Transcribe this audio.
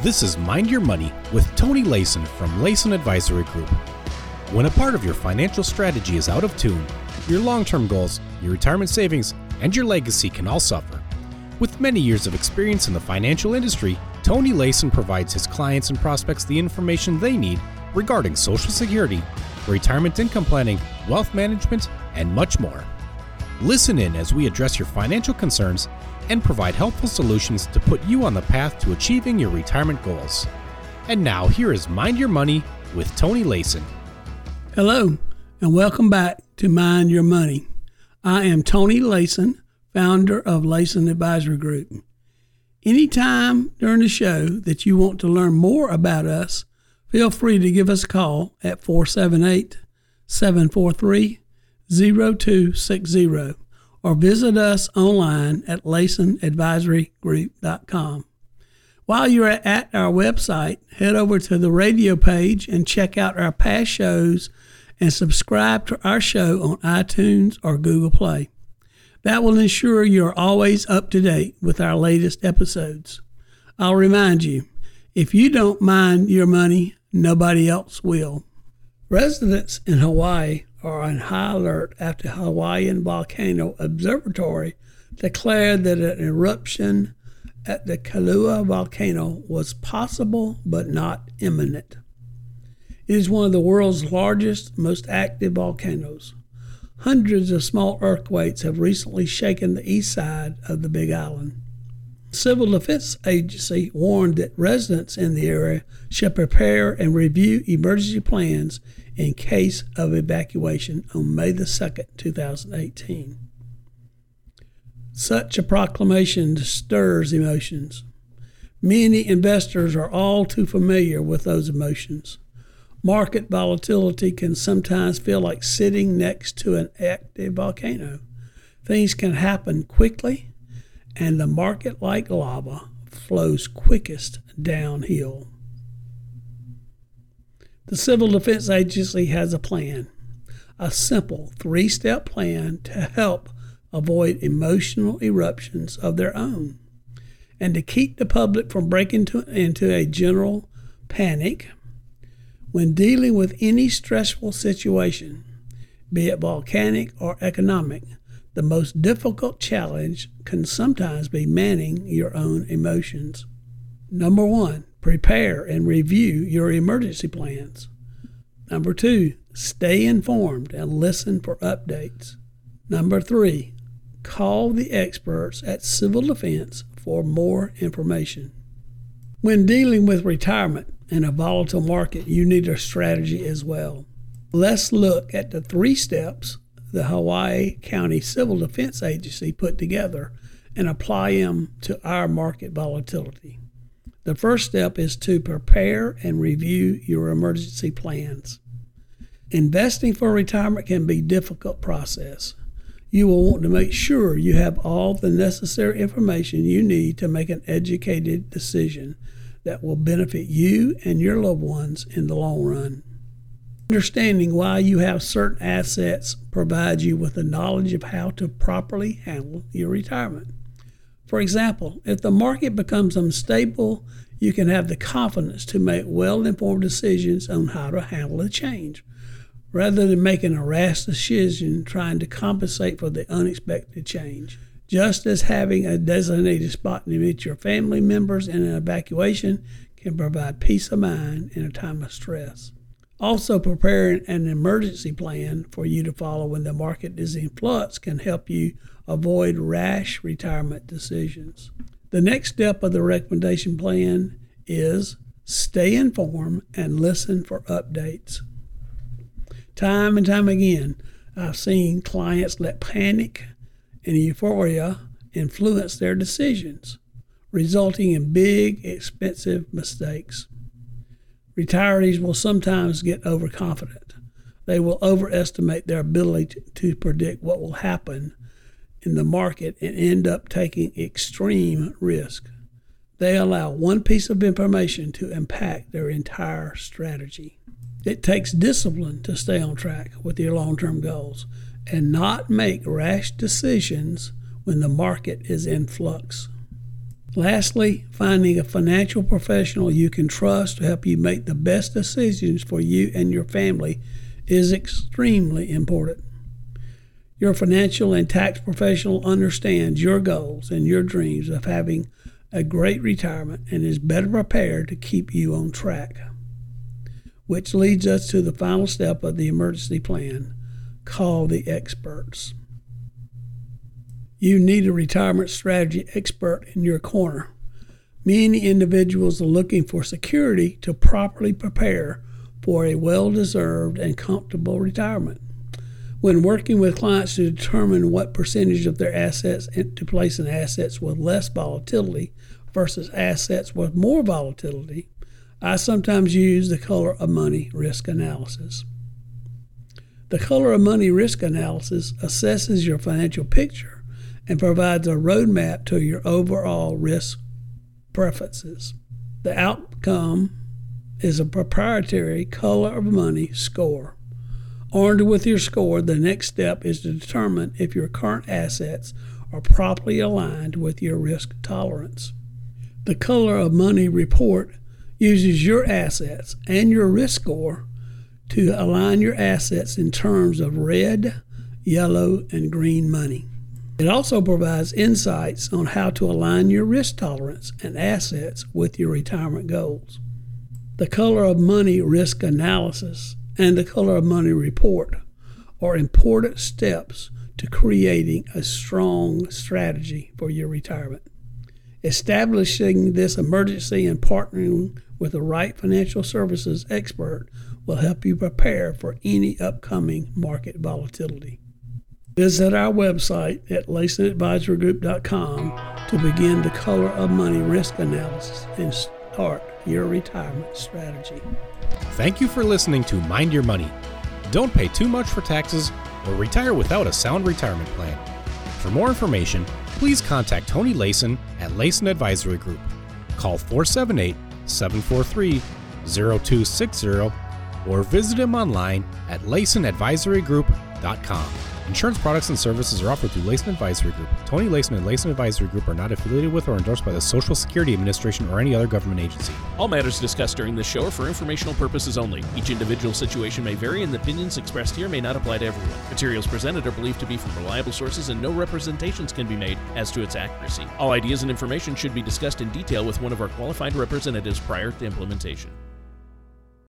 This is Mind Your Money with Tony Layson from Layson Advisory Group. When a part of your financial strategy is out of tune, your long term goals, your retirement savings, and your legacy can all suffer. With many years of experience in the financial industry, Tony Layson provides his clients and prospects the information they need regarding Social Security, retirement income planning, wealth management, and much more. Listen in as we address your financial concerns and provide helpful solutions to put you on the path to achieving your retirement goals. And now, here is Mind Your Money with Tony Layson. Hello, and welcome back to Mind Your Money. I am Tony Layson, founder of Layson Advisory Group. Anytime during the show that you want to learn more about us, feel free to give us a call at 478 743 0260 or visit us online at laysonadvisorygroup.com. While you're at our website, head over to the radio page and check out our past shows and subscribe to our show on iTunes or Google Play. That will ensure you're always up to date with our latest episodes. I'll remind you if you don't mind your money, nobody else will. Residents in Hawaii are on high alert after Hawaiian Volcano Observatory declared that an eruption at the Kilauea volcano was possible but not imminent. It is one of the world's largest, most active volcanoes. Hundreds of small earthquakes have recently shaken the east side of the Big Island. Civil Defense Agency warned that residents in the area should prepare and review emergency plans in case of evacuation on May the 2nd, 2018. Such a proclamation stirs emotions. Many investors are all too familiar with those emotions. Market volatility can sometimes feel like sitting next to an active volcano. Things can happen quickly, and the market, like lava, flows quickest downhill. The Civil Defense Agency has a plan, a simple three step plan to help avoid emotional eruptions of their own and to keep the public from breaking to, into a general panic when dealing with any stressful situation, be it volcanic or economic. The most difficult challenge can sometimes be managing your own emotions. Number one, prepare and review your emergency plans. Number two, stay informed and listen for updates. Number three, call the experts at Civil Defense for more information. When dealing with retirement in a volatile market, you need a strategy as well. Let's look at the three steps the Hawaii County Civil Defense Agency put together and apply them to our market volatility. The first step is to prepare and review your emergency plans. Investing for retirement can be a difficult process. You will want to make sure you have all the necessary information you need to make an educated decision that will benefit you and your loved ones in the long run. Understanding why you have certain assets provides you with the knowledge of how to properly handle your retirement. For example, if the market becomes unstable, you can have the confidence to make well informed decisions on how to handle the change, rather than making a rash decision trying to compensate for the unexpected change. Just as having a designated spot to meet your family members in an evacuation can provide peace of mind in a time of stress. Also, preparing an emergency plan for you to follow when the market is in flux can help you avoid rash retirement decisions. The next step of the recommendation plan is stay informed and listen for updates. Time and time again, I've seen clients let panic and euphoria influence their decisions, resulting in big, expensive mistakes. Retirees will sometimes get overconfident. They will overestimate their ability to predict what will happen in the market and end up taking extreme risk. They allow one piece of information to impact their entire strategy. It takes discipline to stay on track with your long term goals and not make rash decisions when the market is in flux. Lastly, finding a financial professional you can trust to help you make the best decisions for you and your family is extremely important. Your financial and tax professional understands your goals and your dreams of having a great retirement and is better prepared to keep you on track. Which leads us to the final step of the emergency plan call the experts. You need a retirement strategy expert in your corner. Many individuals are looking for security to properly prepare for a well deserved and comfortable retirement. When working with clients to determine what percentage of their assets to place in assets with less volatility versus assets with more volatility, I sometimes use the color of money risk analysis. The color of money risk analysis assesses your financial picture and provides a roadmap to your overall risk preferences. The outcome is a proprietary color of money score. Armed with your score, the next step is to determine if your current assets are properly aligned with your risk tolerance. The color of money report uses your assets and your risk score to align your assets in terms of red, yellow, and green money. It also provides insights on how to align your risk tolerance and assets with your retirement goals. The color of money risk analysis and the color of money report are important steps to creating a strong strategy for your retirement. Establishing this emergency and partnering with the right financial services expert will help you prepare for any upcoming market volatility. Visit our website at LaysonAdvisoryGroup.com to begin the color of money risk analysis and start your retirement strategy. Thank you for listening to Mind Your Money. Don't pay too much for taxes or retire without a sound retirement plan. For more information, please contact Tony Layson at Layson Advisory Group. Call 478 743 0260 or visit him online at LaysonAdvisoryGroup.com. Insurance products and services are offered through Layson Advisory Group. Tony Layson and Layson Advisory Group are not affiliated with or endorsed by the Social Security Administration or any other government agency. All matters discussed during this show are for informational purposes only. Each individual situation may vary, and the opinions expressed here may not apply to everyone. Materials presented are believed to be from reliable sources, and no representations can be made as to its accuracy. All ideas and information should be discussed in detail with one of our qualified representatives prior to implementation.